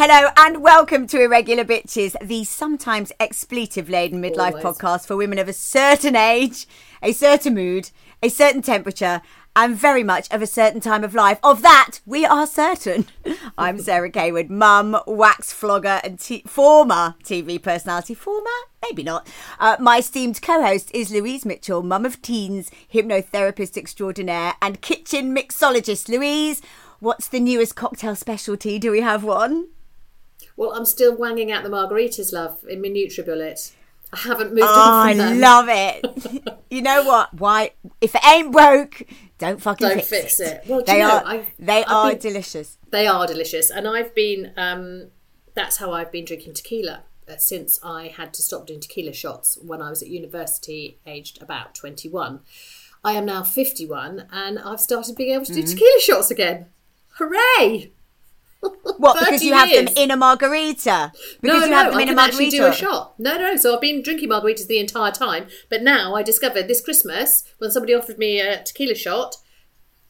Hello and welcome to Irregular Bitches, the sometimes expletive laden midlife Always. podcast for women of a certain age, a certain mood, a certain temperature, and very much of a certain time of life. Of that, we are certain. I'm Sarah Cawood, mum, wax flogger, and t- former TV personality. Former? Maybe not. Uh, my esteemed co host is Louise Mitchell, mum of teens, hypnotherapist extraordinaire, and kitchen mixologist. Louise, what's the newest cocktail specialty? Do we have one? Well, I'm still wanging out the margaritas, love, in my NutriBullet. I haven't moved Oh, on I from them. I love it. you know what? Why? If it ain't broke, don't fucking Don't fix, fix it. it. Well, they know, are. I- they I've are been- delicious. They are delicious, and I've been. Um, that's how I've been drinking tequila uh, since I had to stop doing tequila shots when I was at university, aged about 21. I am now 51, and I've started being able to Mm-hmm. do tequila shots again. Hooray! What? Because you have them in a margarita. Because no, you no, have them I in a margarita. do a shot. No, no. So I've been drinking margaritas the entire time, but now I discovered this Christmas when somebody offered me a tequila shot,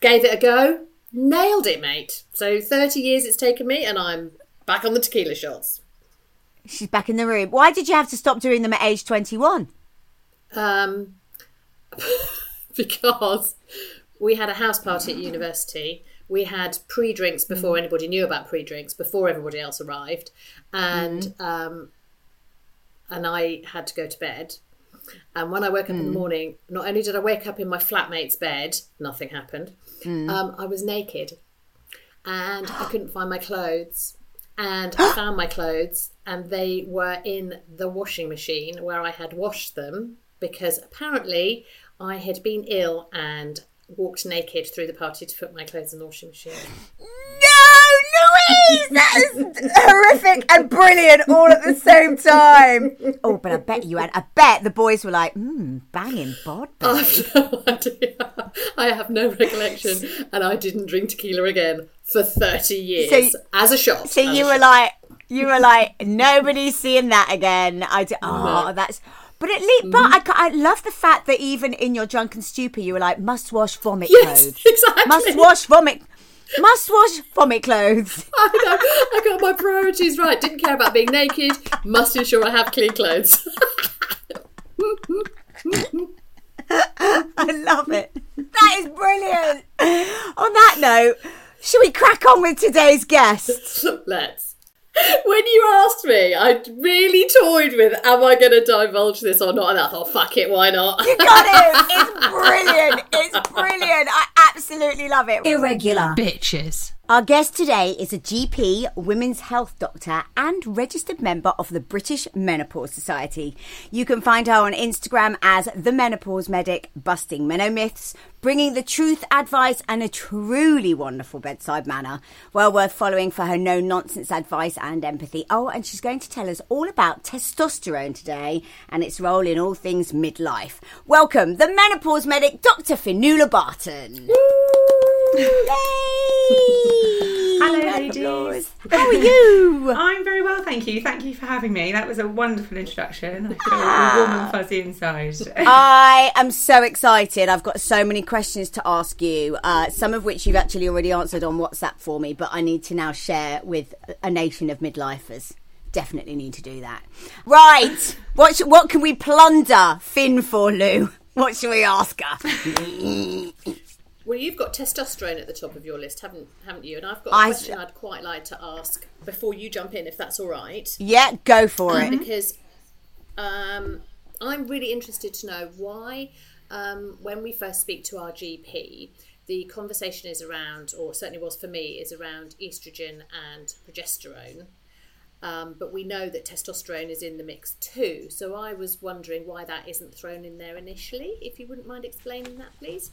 gave it a go, nailed it, mate. So thirty years it's taken me, and I'm back on the tequila shots. She's back in the room. Why did you have to stop doing them at age twenty-one? Um, because we had a house party at university. We had pre-drinks before Mm. anybody knew about pre-drinks, before everybody else arrived, and Mm. um, and I had to go to bed. And when I woke up Mm. in the morning, not only did I wake up in my flatmate's bed, nothing happened. Mm. Um, I was naked, and I couldn't find my clothes. And I found my clothes, and they were in the washing machine where I had washed them because apparently I had been ill and walked naked through the party to put my clothes in the washing machine. No, Louise, that is horrific and brilliant all at the same time. Oh, but I bet you had. I bet the boys were like, "Hmm, banging bod." I've no idea. I have no recollection, and I didn't drink tequila again for thirty years So- as a shot. So you were shot. like, you were like, nobody's seeing that again. I d- oh, that's. But at least, but mm-hmm. I, I love the fact that even in your drunken stupor, you were like, must wash vomit Yes, clothes. exactly. Must wash vomit. Must wash vomit clothes. I know. I got my priorities right. Didn't care about being naked. Must ensure I have clean clothes. I love it. That is brilliant. On that note, should we crack on with today's guest? Let's. When you asked me, I really toyed with, am I going to divulge this or not? And I thought, fuck it, why not? You got it. It's brilliant. It's brilliant. I absolutely love it. Irregular. Bitches. Our guest today is a GP, women's health doctor, and registered member of the British Menopause Society. You can find her on Instagram as the Menopause Medic, busting menomyths, bringing the truth, advice, and a truly wonderful bedside manner. Well worth following for her no nonsense advice and empathy. Oh, and she's going to tell us all about testosterone today and its role in all things midlife. Welcome, the Menopause Medic, Dr. Fionnuala Barton. Yay! Hello, ladies. How are you? I'm very well, thank you. Thank you for having me. That was a wonderful introduction. I feel all warm and fuzzy inside. I am so excited. I've got so many questions to ask you, uh, some of which you've actually already answered on WhatsApp for me, but I need to now share with a nation of midlifers. Definitely need to do that. Right. What, sh- what can we plunder Finn for, Lou? What should we ask her? Well, you've got testosterone at the top of your list, haven't haven't you? And I've got a I- question I'd quite like to ask before you jump in, if that's all right. Yeah, go for it. Because um, I'm really interested to know why, um, when we first speak to our GP, the conversation is around, or certainly was for me, is around estrogen and progesterone. Um, but we know that testosterone is in the mix too. So I was wondering why that isn't thrown in there initially. If you wouldn't mind explaining that, please.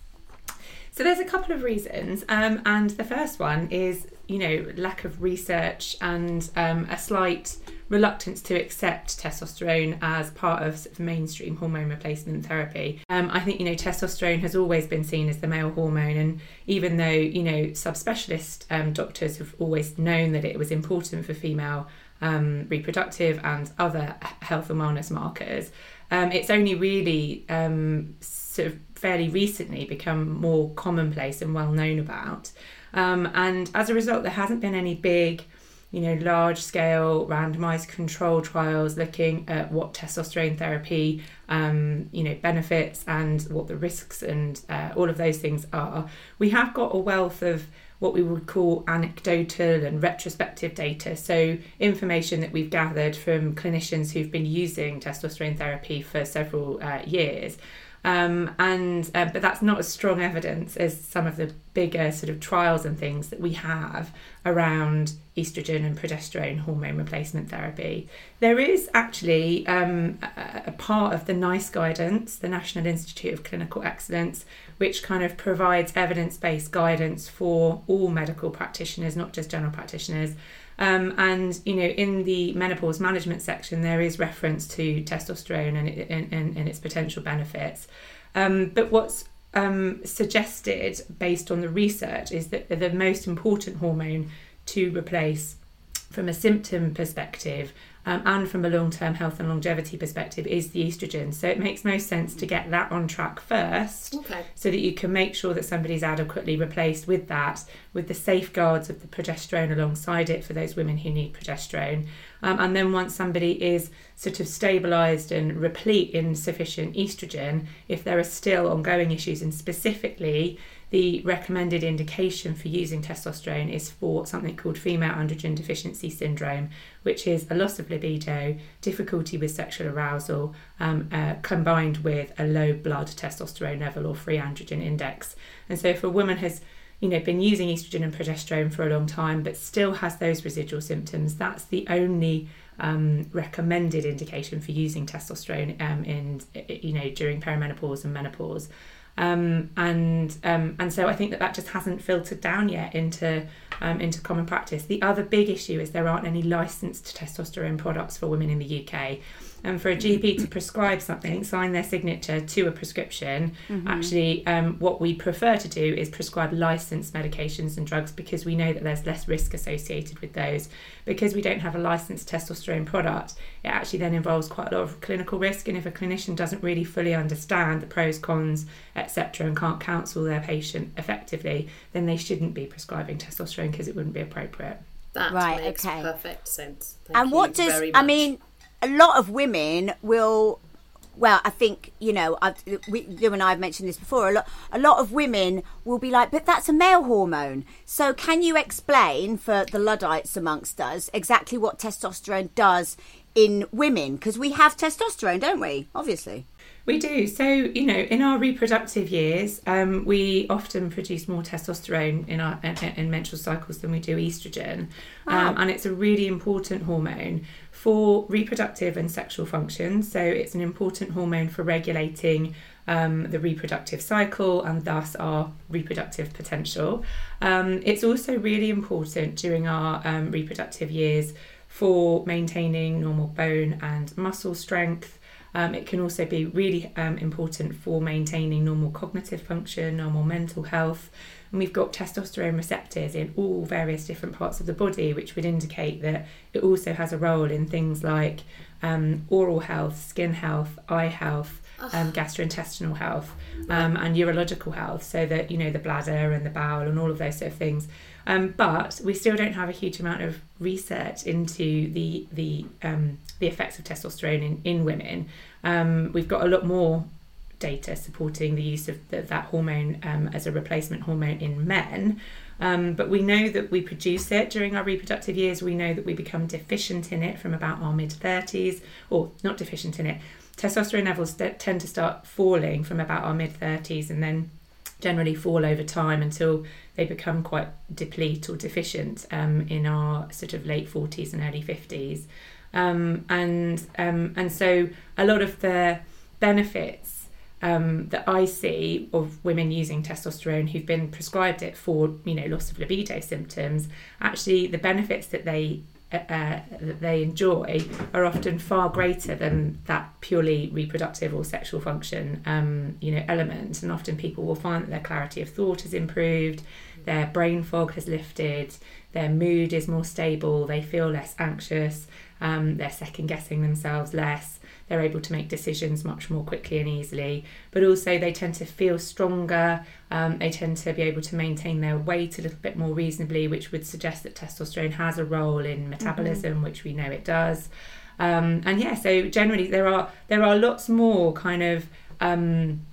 So there's a couple of reasons, um, and the first one is you know lack of research and um, a slight reluctance to accept testosterone as part of, sort of mainstream hormone replacement therapy. Um, I think you know testosterone has always been seen as the male hormone, and even though you know subspecialist um, doctors have always known that it was important for female um, reproductive and other health and wellness markers, um, it's only really um, sort of fairly recently become more commonplace and well known about. Um, and as a result, there hasn't been any big, you know, large scale randomized control trials looking at what testosterone therapy, um, you know, benefits and what the risks and uh, all of those things are. We have got a wealth of what we would call anecdotal and retrospective data. So, information that we've gathered from clinicians who've been using testosterone therapy for several uh, years. Um, and uh, but that's not as strong evidence as some of the bigger sort of trials and things that we have around estrogen and progesterone hormone replacement therapy. There is actually um, a, a part of the NICE guidance, the National Institute of Clinical Excellence, which kind of provides evidence based guidance for all medical practitioners, not just general practitioners. Um, and you know, in the menopause management section, there is reference to testosterone and, and, and, and its potential benefits. Um, but what's um, suggested based on the research is that the most important hormone to replace from a symptom perspective um, and from a long term health and longevity perspective is the estrogen. So it makes most sense to get that on track first Okay. so that you can make sure that somebody's adequately replaced with that, with the safeguards of the progesterone alongside it for those women who need progesterone. Um, and then once somebody is sort of stabilised and replete in sufficient estrogen, if there are still ongoing issues, and specifically the recommended indication for using testosterone is for something called female androgen deficiency syndrome, which is a loss of libido, difficulty with sexual arousal, um, uh, combined with a low blood testosterone level or free androgen index. And so, if a woman has you know been using estrogen and progesterone for a long time but still has those residual symptoms that's the only um, recommended indication for using testosterone um, in you know during perimenopause and menopause um, and um, and so I think that that just hasn't filtered down yet into um, into common practice. The other big issue is there aren't any licensed testosterone products for women in the UK. And for a GP to prescribe something, sign their signature to a prescription, actually, um, what we prefer to do is prescribe licensed medications and drugs because we know that there's less risk associated with those. Because we don't have a licensed testosterone product, it actually then involves quite a lot of clinical risk. And if a clinician doesn't really fully understand the pros, cons, etc., and can't counsel their patient effectively, then they shouldn't be prescribing testosterone because it wouldn't be appropriate. That Right, makes okay. perfect sense. Thank and what does very I mean? A lot of women will. Well, I think you know. I've, we, you and I have mentioned this before. A lot, a lot of women will be like, "But that's a male hormone." So, can you explain for the luddites amongst us exactly what testosterone does in women? Because we have testosterone, don't we? Obviously. We do. So, you know, in our reproductive years, um, we often produce more testosterone in our in, in menstrual cycles than we do estrogen, um, and it's a really important hormone for reproductive and sexual function. So, it's an important hormone for regulating um, the reproductive cycle and thus our reproductive potential. Um, it's also really important during our um, reproductive years for maintaining normal bone and muscle strength. Um, it can also be really um, important for maintaining normal cognitive function, normal mental health. And we've got testosterone receptors in all various different parts of the body, which would indicate that it also has a role in things like um, oral health, skin health, eye health, um, gastrointestinal health, um, and urological health. So that you know the bladder and the bowel and all of those sort of things. Um, but we still don't have a huge amount of research into the the um, the effects of testosterone in, in women. Um, we've got a lot more data supporting the use of the, that hormone um, as a replacement hormone in men. Um, but we know that we produce it during our reproductive years. We know that we become deficient in it from about our mid 30s, or not deficient in it. Testosterone levels tend to start falling from about our mid 30s and then generally fall over time until they become quite deplete or deficient um, in our sort of late 40s and early 50s. Um, and um, and so a lot of the benefits um, that I see of women using testosterone who've been prescribed it for you know loss of libido symptoms, actually the benefits that they uh, that they enjoy are often far greater than that purely reproductive or sexual function um, you know element. And often people will find that their clarity of thought has improved their brain fog has lifted their mood is more stable they feel less anxious um, they're second guessing themselves less they're able to make decisions much more quickly and easily, but also they tend to feel stronger. Um, they tend to be able to maintain their weight a little bit more reasonably, which would suggest that testosterone has a role in metabolism, mm-hmm. which we know it does. Um, and yeah, so generally there are there are lots more kind of um,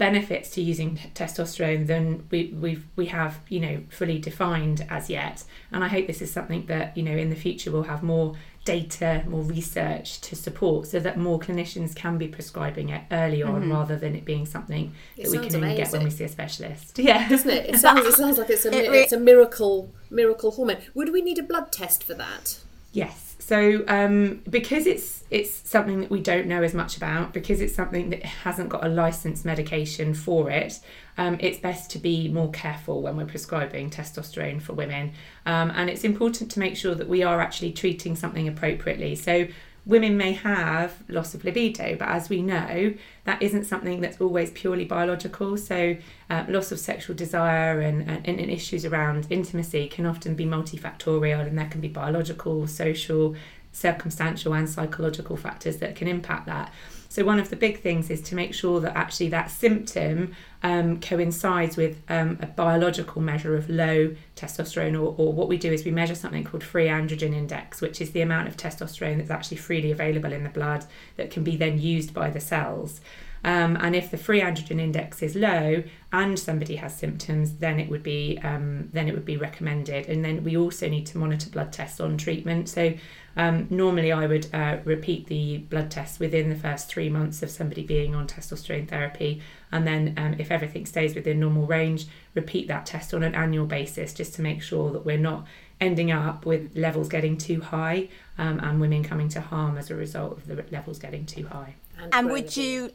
benefits to using testosterone than we we we have you know fully defined as yet. And I hope this is something that you know in the future we'll have more data, more research to support so that more clinicians can be prescribing it early on mm-hmm. rather than it being something it that we can only get when we see a specialist. Yeah. Doesn't it? It sounds, it sounds like it's a, it it's a miracle miracle hormone. Would we need a blood test for that? Yes. So um, because it's it's something that we don't know as much about, because it's something that hasn't got a licensed medication for it, um, it's best to be more careful when we're prescribing testosterone for women. Um, and it's important to make sure that we are actually treating something appropriately. So women may have loss of libido, but as we know, that isn't something that's always purely biological. So, uh, loss of sexual desire and, and, and, issues around intimacy can often be multifactorial, and there can be biological, social, circumstantial, and psychological factors that can impact that. So, one of the big things is to make sure that actually that symptom um, coincides with um, a biological measure of low testosterone, or, or, what we do is we measure something called free androgen index, which is the amount of testosterone that's actually freely available in the blood that can be then used by the cells. Um, and if the free androgen index is low and somebody has symptoms, then it would be um, then it would be recommended. And then we also need to monitor blood tests on treatment. So um, normally, I would uh, repeat the blood tests within the first three months of somebody being on testosterone therapy. And then, um, if everything stays within normal range, repeat that test on an annual basis just to make sure that we're not ending up with levels getting too high um, and women coming to harm as a result of the levels getting too high. And, and would you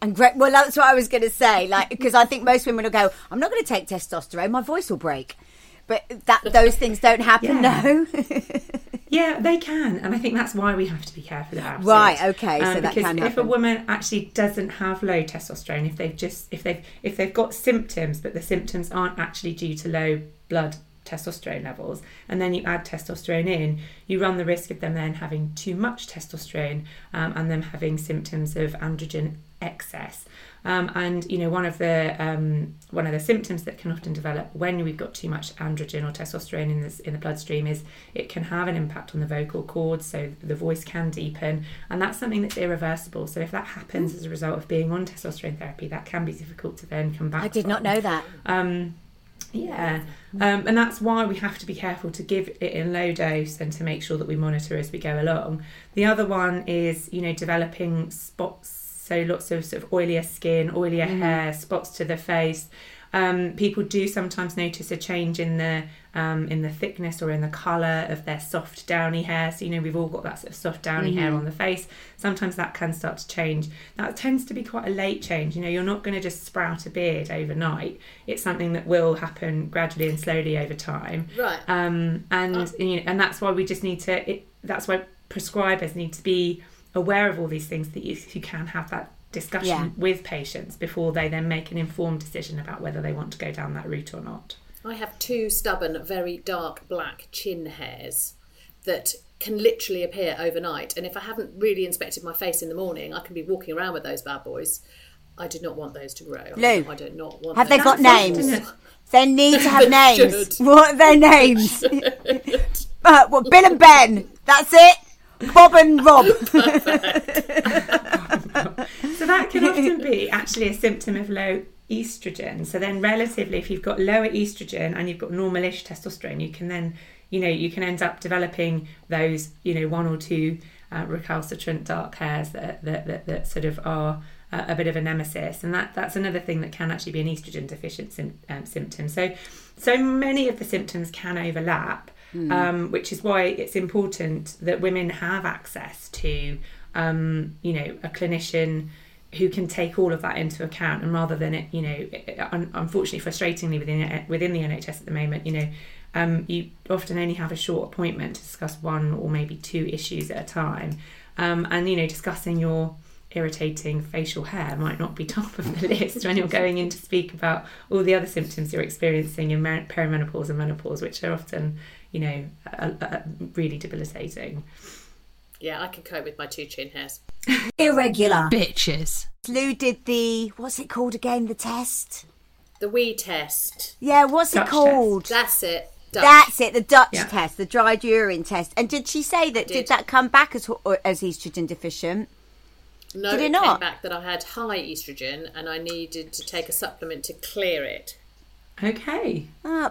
and great. Well, that's what I was going to say. Like, because I think most women will go, "I'm not going to take testosterone. My voice will break." But that those things don't happen. Yeah. No. Yeah, they can, and I think that's why we have to be careful about right, it. Right. Okay. Um, so that because if a woman actually doesn't have low testosterone, if they've just if they've if they've got symptoms, but the symptoms aren't actually due to low blood testosterone levels, and then you add testosterone in, you run the risk of them then having too much testosterone um, and them having symptoms of androgen excess. Um, and you know, one of the um, one of the symptoms that can often develop when we've got too much androgen or testosterone in this in the bloodstream is it can have an impact on the vocal cords, so the voice can deepen, and that's something that's irreversible. So if that happens as a result of being on testosterone therapy, that can be difficult to then come back. I did from. not know that. Um, yeah, um, and that's why we have to be careful to give it in low dose and to make sure that we monitor as we go along. The other one is, you know, developing spots so lots of sort of oilier skin, oilier mm. hair, spots to the face. Um, people do sometimes notice a change in the um, in the thickness or in the colour of their soft downy hair. So you know we've all got that sort of soft downy mm-hmm. hair on the face. Sometimes that can start to change. That tends to be quite a late change. You know you're not going to just sprout a beard overnight. It's something that will happen gradually and slowly over time. Right. Um, and oh. you know, and that's why we just need to. It, that's why prescribers need to be aware of all these things that you, you can have that discussion yeah. with patients before they then make an informed decision about whether they want to go down that route or not. I have two stubborn, very dark black chin hairs that can literally appear overnight. And if I haven't really inspected my face in the morning, I can be walking around with those bad boys. I did not want those to grow. Lou, I do not want. Have they got names? They need to have names. What are their names? uh, well, Bill and Ben. That's it. Bob and Rob. so that can often be actually a symptom of low estrogen. So then, relatively, if you've got lower estrogen and you've got normalish testosterone, you can then, you know, you can end up developing those, you know, one or two uh, recalcitrant dark hairs that, that, that, that sort of are a, a bit of a nemesis, and that that's another thing that can actually be an estrogen deficient sim, um, symptom. So, so many of the symptoms can overlap, mm. um, which is why it's important that women have access to, um, you know, a clinician who can take all of that into account and rather than it you know unfortunately frustratingly within within the NHS at the moment you know um, you often only have a short appointment to discuss one or maybe two issues at a time um, and you know discussing your irritating facial hair might not be top of the list when you're going in to speak about all the other symptoms you're experiencing in perimenopause and menopause which are often you know really debilitating yeah, I can cope with my two chin hairs. Irregular. Bitches. Lou did the, what's it called again, the test? The wee test. Yeah, what's Dutch it called? That's it. Dutch. That's it, the Dutch Yeah. test, the dried urine test. And did she say that, did. did. that come back as, as estrogen deficient? No, Did it it not? came back that I had high estrogen and I needed to take a supplement to clear it. okay Oh,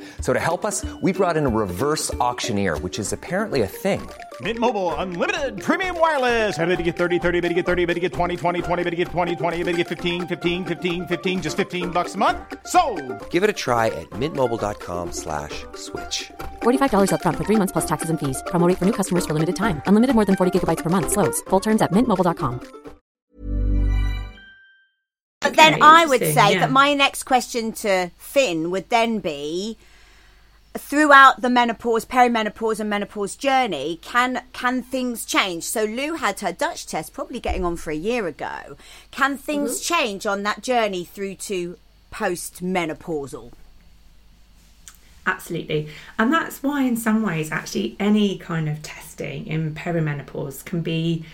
So to help us, we brought in a reverse auctioneer, which is apparently a thing. Mint Mobile unlimited premium wireless. Ready to get 30, 30, bit to get 30, bit to get 20, 20, 20, bit to get 20, 20, bit to get 15, 15, 15, 15 just 15 bucks a month. So, Give it a try at mintmobile.com slash switch. $45 upfront for three months plus taxes and fees. Promo for new customers for limited time. Unlimited more than 40 gigabytes per month. Slows. Full terms at mintmobile.com. But then I would say yeah. that my next question to Finn would then be throughout the menopause, perimenopause and menopause journey, can can things change? So Lou had her Dutch test probably getting on for a year ago. Can things Mm-hmm. change on that journey through to post menopausal? Absolutely. And that's why, in some ways, actually, any kind of testing in perimenopause can be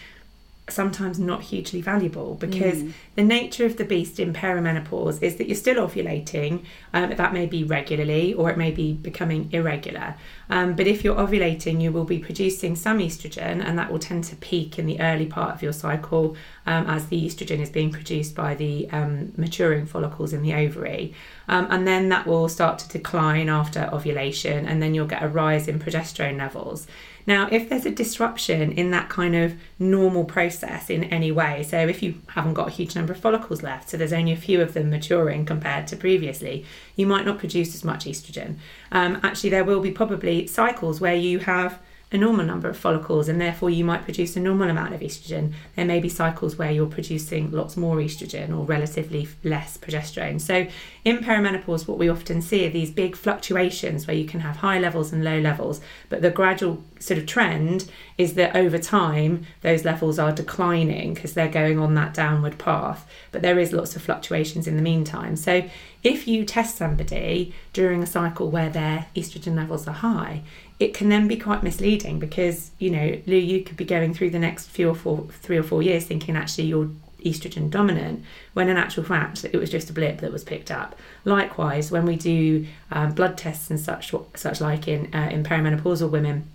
sometimes not hugely valuable because the nature of the beast in perimenopause is that you're still ovulating. Um, that may be regularly or it may be becoming irregular. Um, but if you're ovulating, you will be producing some estrogen, and that will tend to peak in the early part of your cycle um, as the estrogen is being produced by the um, maturing follicles in the ovary. Um, and then that will start to decline after ovulation, and then you'll get a rise in progesterone levels. Now, if there's a disruption in that kind of normal process in any way, so if you haven't got a huge number of follicles left, so there's only a few of them maturing compared to previously, you might not produce as much estrogen. Um, actually, there will be probably cycles where you have a normal number of follicles and therefore you might produce a normal amount of estrogen. There may be cycles where you're producing lots more estrogen or relatively less progesterone. So, in perimenopause, what we often see are these big fluctuations where you can have high levels and low levels, but the gradual sort of trend is that over time those levels are declining because they're going on that downward path. But there is lots of fluctuations in the meantime. So, if you test somebody during a cycle where their estrogen levels are high, it can then be quite misleading because you know Lou, you could be going through the next few or four, three or four years thinking actually you're estrogen dominant, when in actual fact it was just a blip that was picked up. Likewise, when we do um, blood tests and such such like in uh, in perimenopausal women,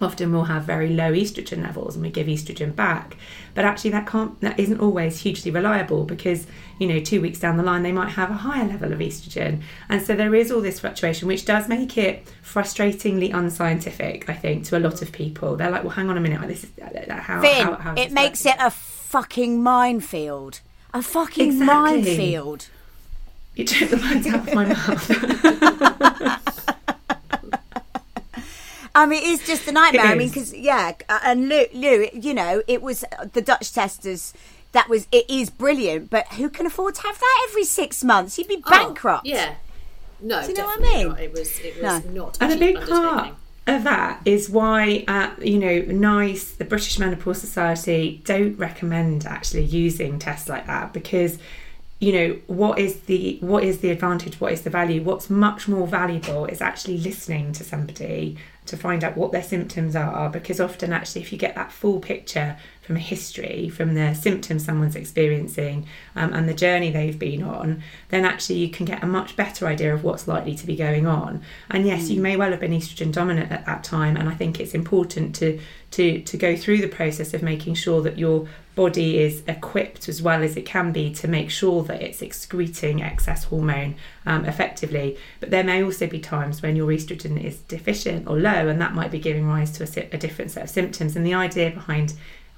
often we'll have very low estrogen levels and we give estrogen back but actually that can't that isn't always hugely reliable because you know two weeks down the line they might have a higher level of estrogen and so there is all this fluctuation which does make it frustratingly unscientific i think to a lot of people they're like well hang on a minute this is uh, how, Finn, how, it makes working? it a fucking minefield. A fucking Exactly. minefield. you took the words out of my mouth I mean, it's just a nightmare. I mean, because yeah, uh, and Lou, Lou, you know, it was uh, the Dutch testers. That was it is brilliant, but who can afford to have that every six months? You'd be Oh, bankrupt. yeah. No, Do you know what I mean? not. It was, it was No. not and a big part of that is why, uh, you know, NICE, the British Menopause Society, don't recommend actually using tests like that because you know what is the what is the advantage what is the value what's much more valuable is actually listening to somebody to find out what their symptoms are because often actually if you get that full picture from a history from the symptoms someone's experiencing um, and the journey they've been on then actually you can get a much better idea of what's likely to be going on. And yes you may well have been estrogen dominant at that time and i think it's important to to to go through the process of making sure that your body is equipped as well as it can be to make sure that it's excreting excess hormone um, effectively. But there may also be times when your estrogen is deficient or low, and that might be giving rise to a, a different set of symptoms. And the idea behind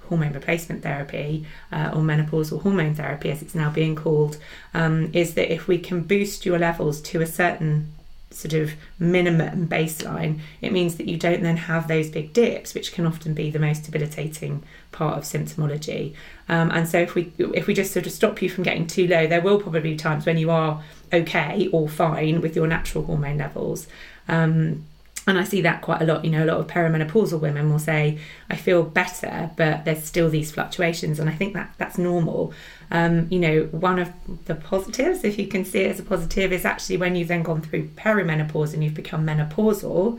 hormone replacement therapy uh, or menopausal hormone therapy, as it's now being called, um, is that if we can boost your levels to a certain sort of minimum baseline, it means that you don't then have those big dips, which can often be the most debilitating part of symptomology. Um, and so if we if we just sort of stop you from getting too low, there will probably be times when you are okay or fine with your natural hormone levels. Um, and I see that quite a lot. You know, a lot of perimenopausal women will say, "I feel better, but there's still these fluctuations," and I think that that's normal. Um, you know, one of the positives, if you can see it as a positive, is actually when you've then gone through perimenopause and you've become menopausal,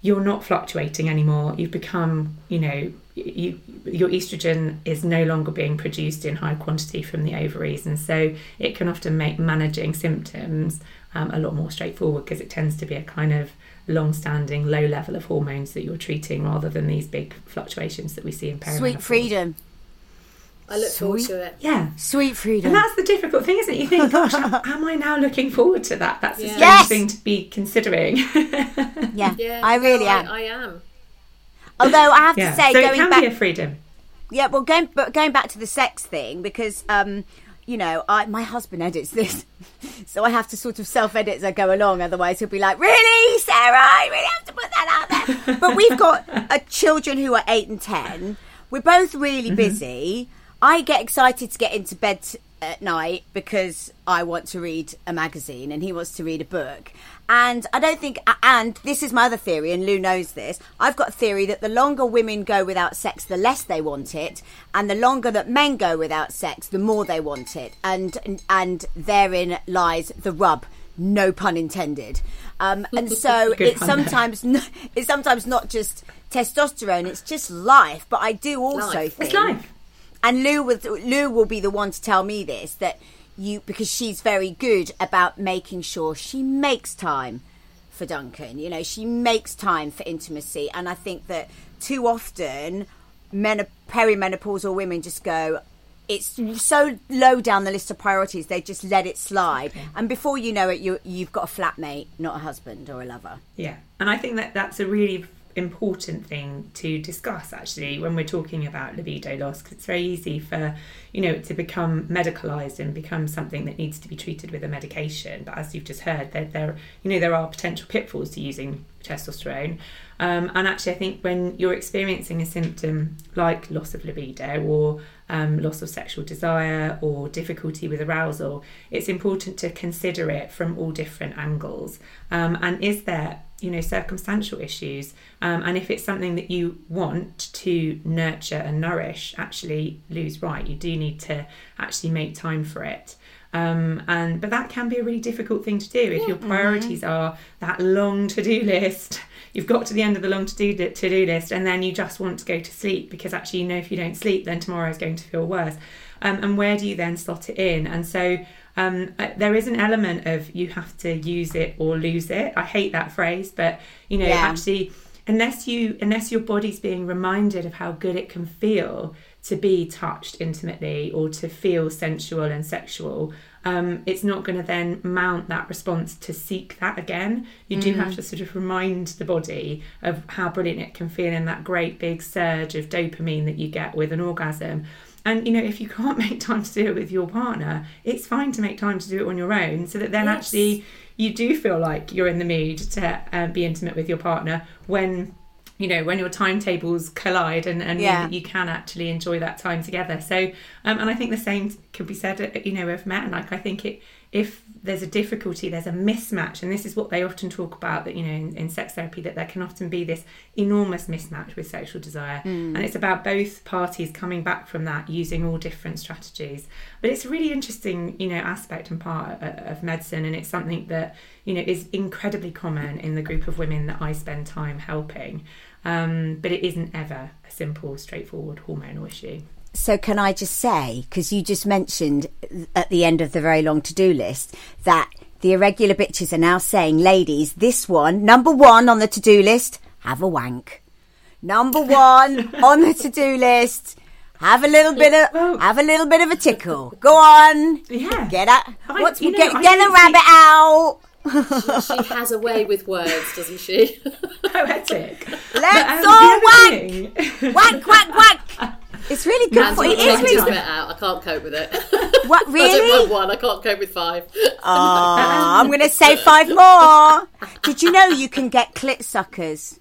you're not fluctuating anymore. You've become, you know, you, your estrogen is no longer being produced in high quantity from the ovaries, and so it can often make managing symptoms um, a lot more straightforward because it tends to be a kind of long-standing low level of hormones that you're treating rather than these big fluctuations that we see in perimenopause. Sweet freedom. I look forward to it. Yeah. Sweet freedom. And that's the difficult thing, isn't it? You think, gosh, am I now looking forward to that? That's a Yeah. strange Yes. thing to be considering. yeah, Yeah, I really no, am. I, I am. Although I have yeah. to say, so it going can back, be a freedom. Yeah, well, going but going back to the sex thing because um, you know, I my husband edits this, so I have to sort of self-edit as I go along. Otherwise, he'll be like, "Really, Sarah? I really have to put that out there." but we've got uh, children who are eight and ten. We're both really busy. I get excited to get into bed at night because I want to read a magazine and he wants to read a book. And I don't think, and this is my other theory, and Lou knows this. I've got a theory that the longer women go without sex, the less they want it, and the longer that men go without sex, the more they want it. And and, and therein lies the rub. No pun intended. Um, and so it's sometimes n- it's sometimes not just testosterone; it's just life. But I do also Life. think It's life. And Lou will Lou will be the one to tell me this that you because she's very good about making sure she makes time for Duncan. You know, she makes time for intimacy, and I think that too often, men perimenopausal women just go. It's so low down the list of priorities; they just let it slide, and before you know it, you you've got a flatmate, not a husband or a lover. Yeah, and I think that that's a really important thing to discuss actually when we're talking about libido loss because it's very easy for you know to become medicalized and become something that needs to be treated with a medication. But as you've just heard there, there you know there are potential pitfalls to using testosterone. Um, and actually i think when you're experiencing a symptom like loss of libido or um, loss of sexual desire or difficulty with arousal it's important to consider it from all different angles. Um, and is there you know circumstantial issues um, and if it's something that you want to nurture and nourish actually Lou's right you do need to actually make time for it. Um, and but that can be a really difficult thing to do if your priorities are that long to-do list. You've got to the end of the long to-do to-do list and then you just want to go to sleep because actually you know if you don't sleep then tomorrow is going to feel worse. Um, and where do you then slot it in? And so um, there is an element of you have to use it or lose it. I hate that phrase, but you know, Yeah. actually, unless you unless your body's being reminded of how good it can feel to be touched intimately or to feel sensual and sexual, um, it's not going to then mount that response to seek that again. You do have to sort of remind the body of how brilliant it can feel in that great big surge of dopamine that you get with an orgasm. And you know, if you can't make time to do it with your partner, it's fine to make time to do it on your own, so that then Yes. actually you do feel like you're in the mood to um, be intimate with your partner when you know when your timetables collide and, and Yeah. you, can actually enjoy that time together so um, and i think the same could be said uh, you know of men like i think it if there's a difficulty there's a mismatch and this is what they often talk about that you know in, in sex therapy that there can often be this enormous mismatch with sexual desire. And it's about both parties coming back from that using all different strategies. But it's a really interesting you know aspect and part of, of medicine and it's something that you know is incredibly common in the group of women that i spend time helping. Um, but it isn't ever a simple straightforward hormonal issue So can I just say, because you just mentioned at the end of the very long to-do list that the irregular bitches are now saying, ladies, this one, number one on the to-do list, have a wank. Number one on the to-do list, have a little bit of, Well- have a little bit of a tickle. Go on, Yeah. get out, I- what's you know, get, I get a rabbit out. she has a way with words, doesn't she? poetic Let's But, um, all wank, wank, wank, wank. It's really good Man's for got it. to Is take his really bit out. I can't cope with it. what I don't really. want one. I can't cope with five. Oh, I'm going to say five more. Did you know you can get clit suckers?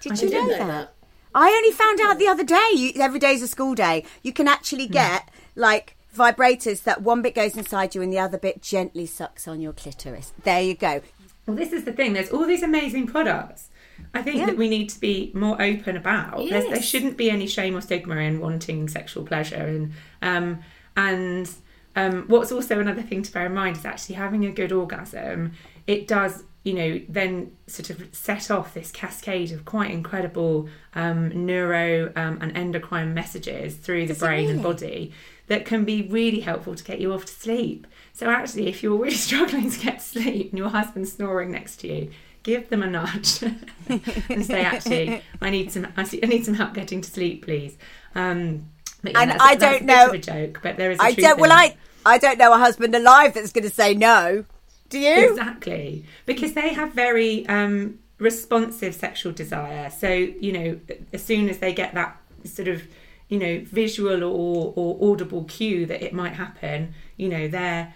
Did you know know that? I only found out the other day. You, every day's a school day. You can actually Hmm. get like vibrators that one bit goes inside you and the other bit gently sucks on your clitoris. There you go. Well, this is the thing. There's all these amazing products. I think that we need to be more open about. There's, there shouldn't be any shame or stigma in wanting sexual pleasure, and um, and um, what's also another thing to bear in mind is actually having a good orgasm. It does, you know, then sort of set off this cascade of quite incredible um, neuro um, and endocrine messages through the brain and body that can be really helpful to get you off to sleep. So actually, if you're really struggling to get to sleep and your husband's snoring next to you, give them a nudge and say, "Actually, I need some. I need some help getting to sleep, please." Um, but yeah, And a- I that's don't know- a joke, but there is. a I don't. Well. I I don't know a husband alive that's going to say no. Do you? Exactly, because they have very um, responsive sexual desire. So you know, as soon as they get that sort of you know visual or, or audible cue that it might happen, you know, their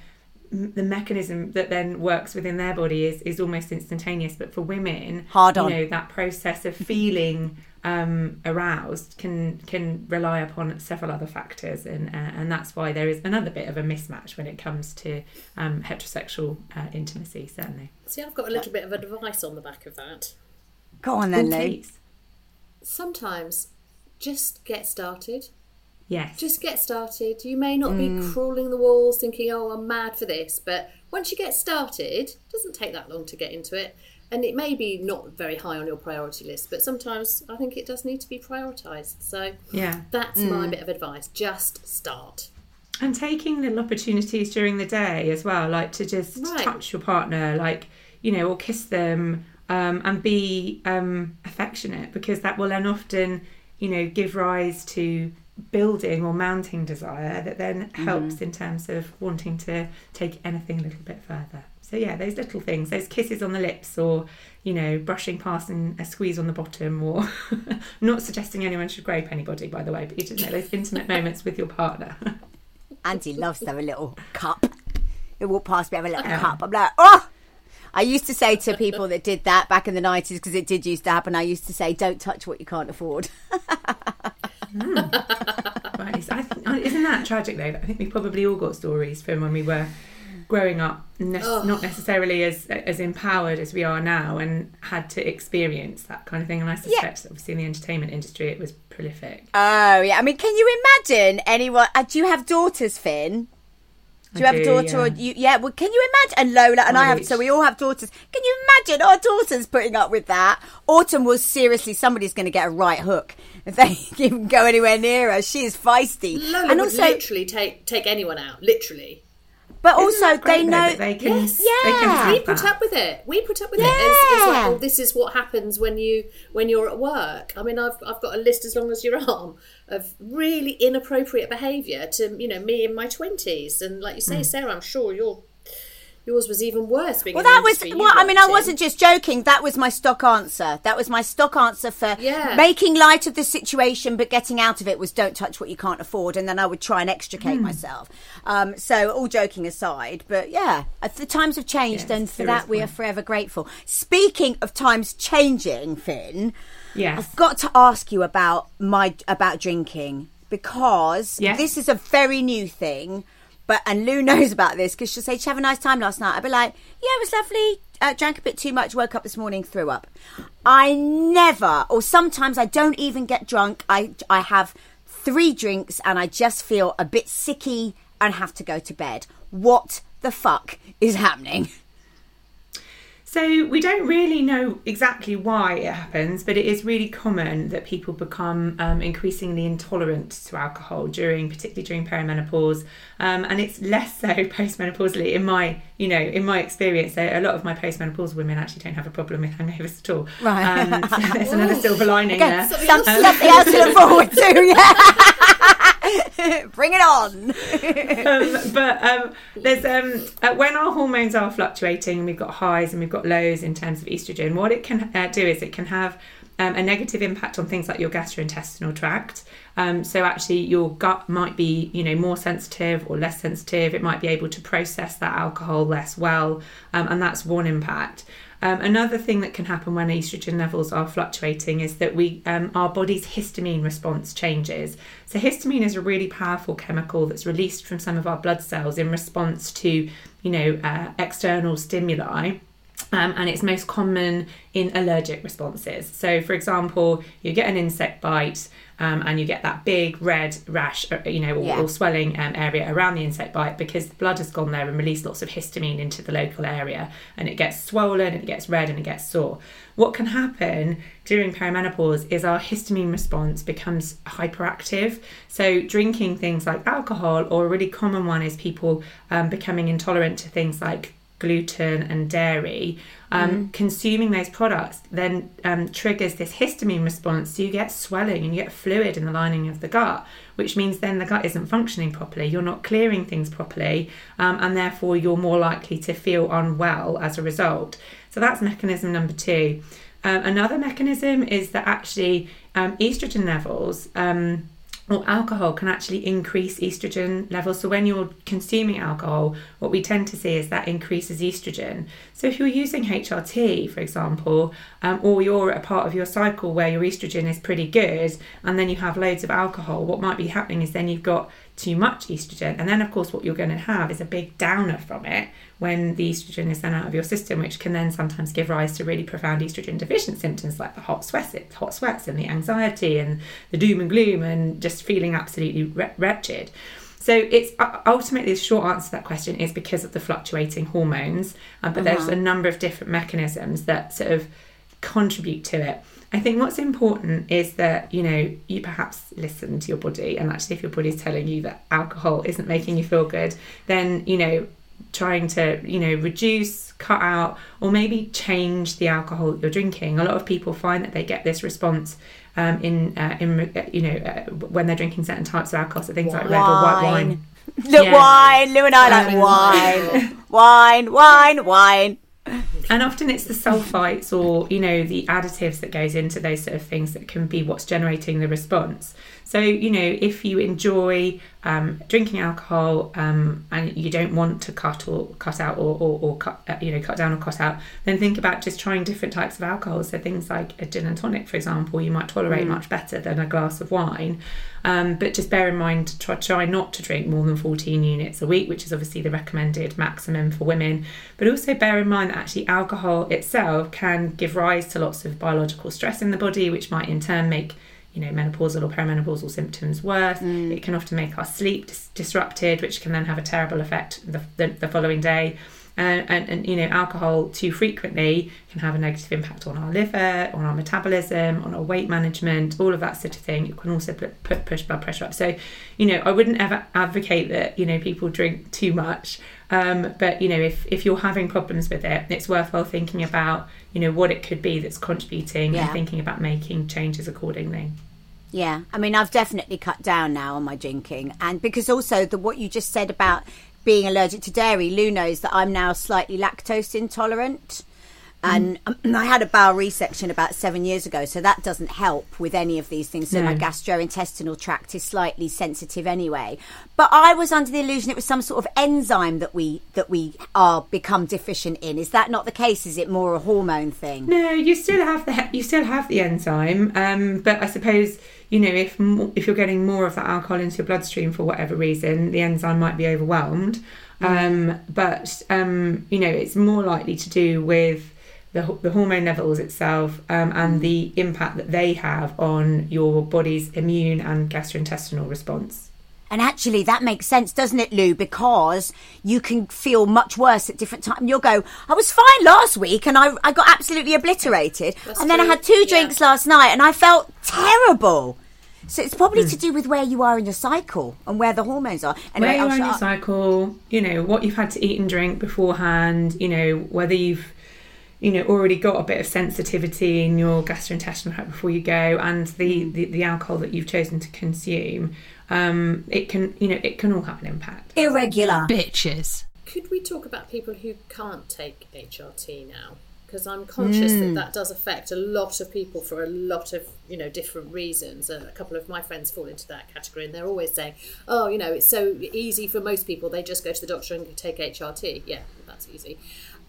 the mechanism that then works within their body is is almost instantaneous. But for women, Hard you on. know, that process of feeling um, aroused can can rely upon several other factors, and uh, and that's why there is another bit of a mismatch when it comes to um, heterosexual uh, intimacy. Certainly, See, I've got a little bit of advice on the back of that. Go on then, Oh, please. Sometimes just get started. Yes, Just get started. You may not be Mm. crawling the walls thinking, oh, I'm mad for this, but once you get started, it doesn't take that long to get into it. And it may be not very high on your priority list, but sometimes I think it does need to be prioritised. So yeah. that's Mm. my bit of advice. Just start. and taking little opportunities during the day as well like to just Right. touch your partner like you know or kiss them um, and be um, affectionate because that will then often you know give rise to building or mounting desire that then mm-hmm. helps in terms of wanting to take anything a little bit further so yeah those little things those kisses on the lips or you know brushing past and a squeeze on the bottom or not suggesting anyone should grape anybody by the way but you just know those intimate moments with your partner Auntie loves to have a little cup. He'll walk past me, have a little cup. I'm like, oh! I used to say to people that did that back in the 90s, because it did used to happen, I used to say, don't touch what you can't afford. Right, I think, isn't that tragic though? I think we probably all got stories from when we were growing up, ne- not necessarily as as empowered as we are now, and had to experience that kind of thing. And I suspect, that obviously, in the entertainment industry, it was prolific. Oh, yeah. I mean, can you imagine anyone? Uh, do you have daughters, Finn? Do you I have a do, daughter? Or yeah. you, yeah. Well, can you imagine? And Lola and I have. So we all have daughters. Can you imagine our daughters putting up with that? Autumn was seriously. Somebody's going to get a right hook if they even go anywhere near her. She is feisty, Lola and would also, literally take take anyone out, literally. but Isn't also they though, know. they can, Yes. they can Yeah. have we put up with it. We put up with it. It's, it's like, well, oh, this is what happens when you when you're at work. I mean, I've I've got a list as long as your arm of really inappropriate behaviour to you know me in my twenties, and like you say, mm. Sarah, I'm sure your yours was even worse. being. Well, that was well. I mean, I wasn't just joking. That was my stock answer. That was my stock answer for Yeah. making light of the situation, but getting out of it was don't touch what you can't afford, and then I would try and extricate Hmm. myself. Um, so, all joking aside, but yeah, uh, the times have changed, Yes, and for that that is we are forever grateful. Speaking of times changing, Finn. Yes. I've got to ask you about my about drinking because Yes. this is a very new thing. But and Lou knows about this because she'll say, "Did you have a nice time last night?" I'd be like, "Yeah, it was lovely. Uh, drank a bit too much. Woke up this morning, threw up." I never, or sometimes I don't even get drunk. I I have three drinks and I just feel a bit sicky and have to go to bed. What the fuck is happening? So we don't really know exactly why it happens, but it is really common that people become um, increasingly intolerant to alcohol during, particularly during perimenopause, um, and it's less so postmenopausally. In my, you know, in my experience, so a lot of my postmenopausal women actually don't have a problem with hangovers at all. Right. Um, so there's another silver lining there. Some, something else to look forward to. Yeah. Bring it on. um, but um, there's um, uh, when our hormones are fluctuating and we've got highs and we've got lows in terms of estrogen, what it can uh, do is it can have um, a negative impact on things like your gastrointestinal tract. Um, so actually, your gut might be, you know, more sensitive or less sensitive. It might be able to process that alcohol less well, um, and that's one impact. Um, another thing that can happen when estrogen levels are fluctuating is that we um, our body's histamine response changes. So histamine is a really powerful chemical that's released from some of our blood cells in response to, you know, uh, external stimuli. Um, and it's most common in allergic responses. So, for example, you get an insect bite um, and you get that big red rash, uh, you know, or, Yeah. or swelling um, area around the insect bite because the blood has gone there and released lots of histamine into the local area, and it gets swollen, and it gets red, and it gets sore. What can happen during perimenopause is our histamine response becomes hyperactive. So, drinking things like alcohol, or a really common one is people um, becoming intolerant to things like gluten and dairy, um, consuming those products then um, triggers this histamine response. So you get swelling and you get fluid in the lining of the gut, which means then the gut isn't functioning properly. You're not clearing things properly, um, and therefore you're more likely to feel unwell as a result. So that's mechanism number two. Um, another mechanism is that actually um, estrogen levels. Or alcohol can actually increase estrogen levels. So when you're consuming alcohol, what we tend to see is that increases estrogen. So if you're using HRT, for example, um, or you're at a part of your cycle where your estrogen is pretty good, and then you have loads of alcohol, what might be happening is then you've got too much estrogen, and then of course what you're going to have is a big downer from it when the estrogen is then out of your system, which can then sometimes give rise to really profound estrogen deficient symptoms like the hot sweats, hot sweats, and the anxiety, and the doom and gloom, and just feeling absolutely wretched. So it's uh, ultimately the short answer to that question is because of the fluctuating hormones, um, but there's a number of different mechanisms that sort of contribute to it. I think what's important is that you know you perhaps listen to your body, and actually, if your body's telling you that alcohol isn't making you feel good, then you know trying to you know reduce cut out or maybe change the alcohol that you're drinking a lot of people find that they get this response um, in uh, in uh, you know uh, when they're drinking certain types of alcohol so things like red or white wine Look, Yeah. wine. Lou and I like wine. wine, wine, wine. And often it's the sulfites or you know the additives that goes into those sort of things that can be what's generating the response. So you know if you enjoy um, drinking alcohol um, and you don't want to cut or cut out or, or, or cut uh, you know cut down or cut out then think about just trying different types of alcohol. So things like a gin and tonic for example you might tolerate much better than a glass of wine. Um, but just bear in mind to try, try not to drink more than 14 units a week, which is obviously the recommended maximum for women. But also bear in mind that actually alcohol itself can give rise to lots of biological stress in the body, which might in turn make you know menopausal or perimenopausal symptoms worse. Mm. It can often make our sleep dis- disrupted, which can then have a terrible effect the, the, the following day. And, and, and you know alcohol too frequently can have a negative impact on our liver on our metabolism on our weight management all of that sort of thing it can also put, put push blood pressure up so you know i wouldn't ever advocate that you know people drink too much um, but you know if if you're having problems with it it's worthwhile thinking about you know what it could be that's contributing Yeah. and thinking about making changes accordingly Yeah, I mean, I've definitely cut down now on my drinking, and because also the what you just said about being allergic to dairy, Lou knows that I'm now slightly lactose intolerant. And um, I had a bowel resection about seven years ago, so that doesn't help with any of these things. So No. my gastrointestinal tract is slightly sensitive anyway. But I was under the illusion it was some sort of enzyme that we that we are become deficient in. Is that not the case? Is it more a hormone thing? No, you still have the you still have the enzyme, um, but I suppose you know if if you're getting more of that alcohol into your bloodstream for whatever reason, the enzyme might be overwhelmed. Um, but um, you know, it's more likely to do with the, the hormone levels itself um, and the impact that they have on your body's immune and gastrointestinal response. And actually, that makes sense, doesn't it, Lou? Because you can feel much worse at different times. You'll go, I was fine last week and I, I got absolutely obliterated. That's and then I had two yeah. drinks last night and I felt terrible. So it's probably to do with where you are in your cycle and where the hormones are. where you I'll are in your up. cycle, you know, what you've had to eat and drink beforehand, you know, whether you've, you know, already got a bit of sensitivity in your gastrointestinal tract before you go, and the, the, the alcohol that you've chosen to consume, um, it can, you know, it can all have an impact. Irregular. Bitches. Could we talk about people who can't take HRT now? Because I'm conscious that that does affect a lot of people for a lot of you know different reasons. And a couple of my friends fall into that category, and they're always saying, "Oh, you know, it's so easy for most people. They just go to the doctor and take HRT. Yeah, that's easy."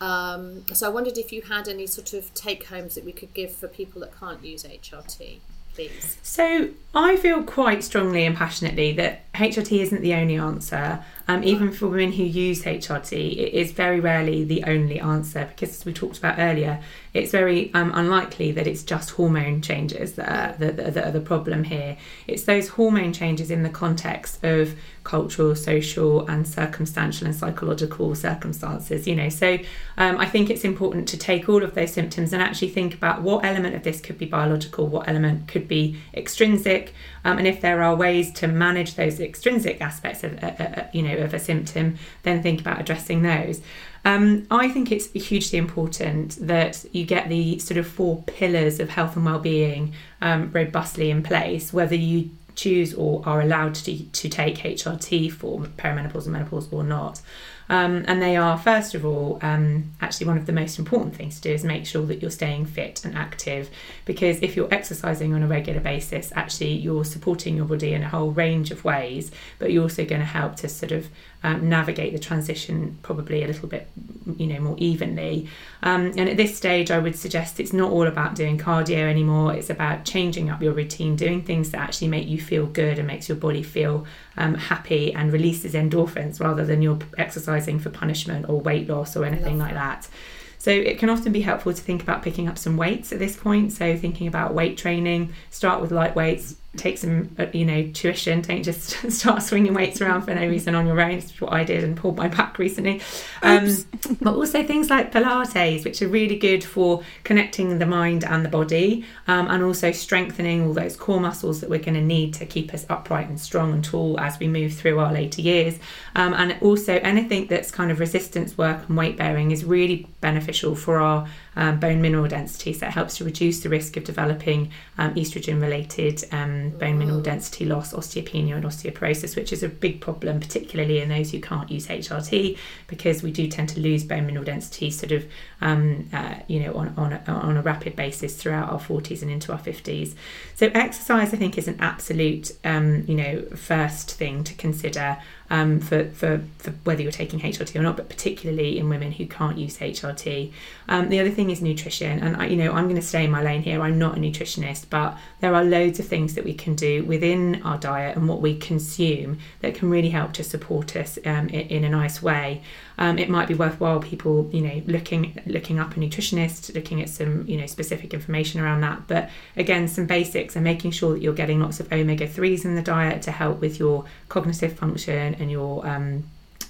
Um, so I wondered if you had any sort of take homes that we could give for people that can't use HRT, please. So I feel quite strongly and passionately that HRT isn't the only answer. Um, even for women who use HRT, it is very rarely the only answer because, as we talked about earlier, it's very um, unlikely that it's just hormone changes that are, that, that are the problem here. It's those hormone changes in the context of cultural, social, and circumstantial and psychological circumstances. You know, so um, I think it's important to take all of those symptoms and actually think about what element of this could be biological, what element could be extrinsic, um, and if there are ways to manage those extrinsic aspects of, uh, uh, you know, of a symptom, then think about addressing those. Um, I think it's hugely important that you get the sort of four pillars of health and well-being um, robustly in place, whether you choose or are allowed to, to take HRT for perimenopause and menopause or not. Um, and they are, first of all, um, actually one of the most important things to do is make sure that you're staying fit and active. Because if you're exercising on a regular basis, actually you're supporting your body in a whole range of ways, but you're also going to help to sort of um, navigate the transition probably a little bit, you know, more evenly. Um, and at this stage, I would suggest it's not all about doing cardio anymore. It's about changing up your routine, doing things that actually make you feel good and makes your body feel um, happy and releases endorphins rather than you're exercising for punishment or weight loss or anything like that. So it can often be helpful to think about picking up some weights at this point. So thinking about weight training, start with light weights, take some, uh, you know, tuition. Don't just start swinging weights around for no reason on your own. It's what I did and pulled my back recently. Um, but also things like Pilates, which are really good for connecting the mind and the body, um, and also strengthening all those core muscles that we're going to need to keep us upright and strong and tall as we move through our later years. Um, and also anything that's kind of resistance work and weight bearing is really beneficial for our um, bone mineral density. So it helps to reduce the risk of developing um, estrogen related um, bone mineral density loss, osteopenia, and osteoporosis, which is a big problem, particularly in those who can't use HRT, because we do tend to lose bone mineral density sort of, um, uh, you know, on, on, a, on a rapid basis throughout our 40s and into our 50s. So exercise, I think, is an absolute, um, you know, first thing to consider um, for, for, for whether you're taking HRT or not, but particularly in women who can't use HRT. Um, the other thing is nutrition, and I, you know I'm going to stay in my lane here. I'm not a nutritionist, but there are loads of things that we can do within our diet and what we consume that can really help to support us um, in, in a nice way. Um, it might be worthwhile people, you know, looking looking up a nutritionist, looking at some, you know, specific information around that. But again, some basics and making sure that you're getting lots of omega threes in the diet to help with your cognitive function and your um,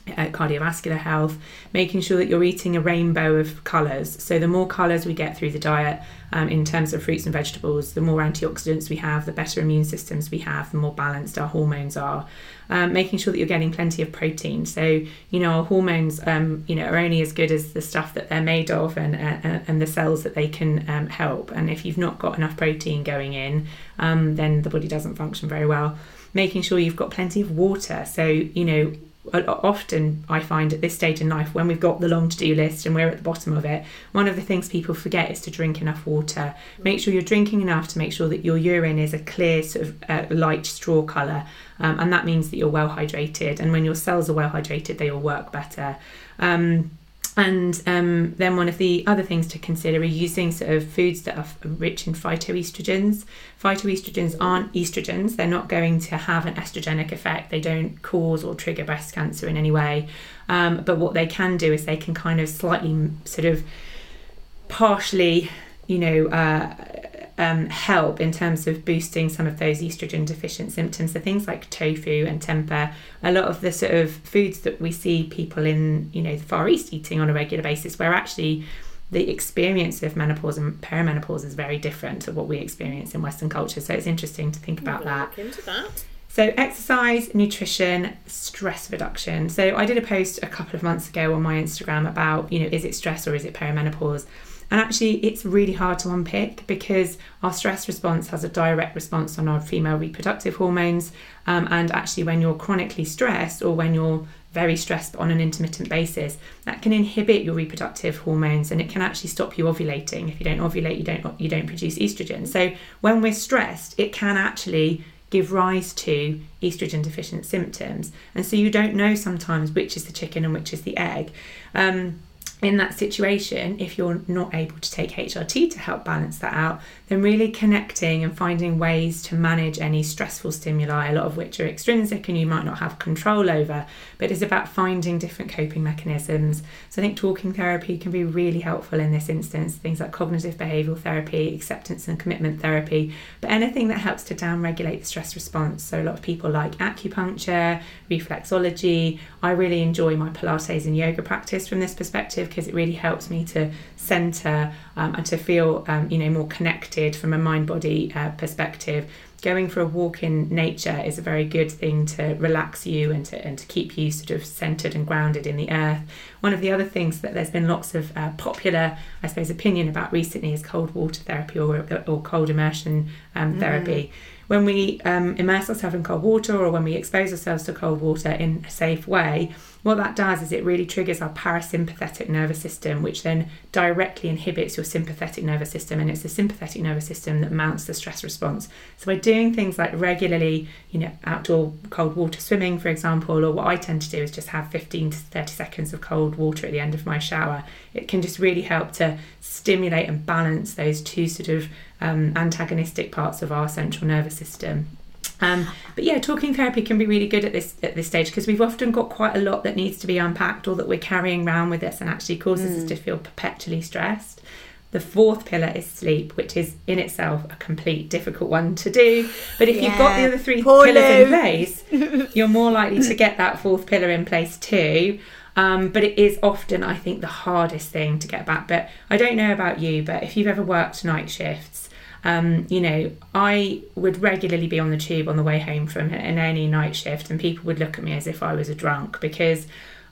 uh, cardiovascular health, making sure that you're eating a rainbow of colours. So, the more colours we get through the diet um, in terms of fruits and vegetables, the more antioxidants we have, the better immune systems we have, the more balanced our hormones are. Um, making sure that you're getting plenty of protein. So, you know, our hormones, um, you know, are only as good as the stuff that they're made of and and, and the cells that they can um, help. And if you've not got enough protein going in, um, then the body doesn't function very well. Making sure you've got plenty of water. So, you know, often I find at this stage in life when we've got the long to do list and we're at the bottom of it, one of the things people forget is to drink enough water. Make sure you're drinking enough to make sure that your urine is a clear, sort of uh, light straw colour, um, and that means that you're well hydrated. And when your cells are well hydrated, they will work better. Um, and um, then one of the other things to consider are using sort of foods that are rich in phytoestrogens. Phytoestrogens aren't estrogens; they're not going to have an estrogenic effect. They don't cause or trigger breast cancer in any way. Um, but what they can do is they can kind of slightly sort of partially, you know, uh, um, help in terms of boosting some of those estrogen deficient symptoms. So things like tofu and tempeh, a lot of the sort of foods that we see people in, you know, the Far East eating on a regular basis, where actually the experience of menopause and perimenopause is very different to what we experience in Western culture. So it's interesting to think about that. Into that. So, exercise, nutrition, stress reduction. So, I did a post a couple of months ago on my Instagram about, you know, is it stress or is it perimenopause? And actually, it's really hard to unpick because our stress response has a direct response on our female reproductive hormones. Um, and actually, when you're chronically stressed or when you're very stressed on an intermittent basis, that can inhibit your reproductive hormones and it can actually stop you ovulating. If you don't ovulate, you don't you don't produce estrogen. So when we're stressed, it can actually give rise to estrogen deficient symptoms. And so you don't know sometimes which is the chicken and which is the egg. Um, in that situation, if you're not able to take HRT to help balance that out, then really connecting and finding ways to manage any stressful stimuli, a lot of which are extrinsic and you might not have control over, but it's about finding different coping mechanisms. So I think talking therapy can be really helpful in this instance, things like cognitive behavioural therapy, acceptance and commitment therapy, but anything that helps to downregulate the stress response. So a lot of people like acupuncture, reflexology. I really enjoy my Pilates and yoga practice from this perspective because it really helps me to center um, and to feel um, you know more connected from a mind body uh, perspective going for a walk in nature is a very good thing to relax you and to, and to keep you sort of centered and grounded in the earth. One of the other things that there's been lots of uh, popular, I suppose, opinion about recently is cold water therapy or, or cold immersion um, therapy. Mm when we um, immerse ourselves in cold water or when we expose ourselves to cold water in a safe way, what that does is it really triggers our parasympathetic nervous system, which then directly inhibits your sympathetic nervous system. And it's the sympathetic nervous system that mounts the stress response. So by doing things like regularly, you know, outdoor cold water swimming, for example, or what I tend to do is just have 15 to 30 seconds of cold water at the end of my shower, it can just really help to stimulate and balance those two sort of um, antagonistic parts of our central nervous system. Um, but yeah, talking therapy can be really good at this at this stage because we've often got quite a lot that needs to be unpacked or that we're carrying around with us and actually causes mm. us to feel perpetually stressed. The fourth pillar is sleep, which is in itself a complete difficult one to do. But if yeah. you've got the other three Poor pillars Lou. in place, you're more likely to get that fourth pillar in place too. Um, but it is often, I think, the hardest thing to get back. But I don't know about you, but if you've ever worked night shifts, um, you know, I would regularly be on the tube on the way home from an any night shift, and people would look at me as if I was a drunk because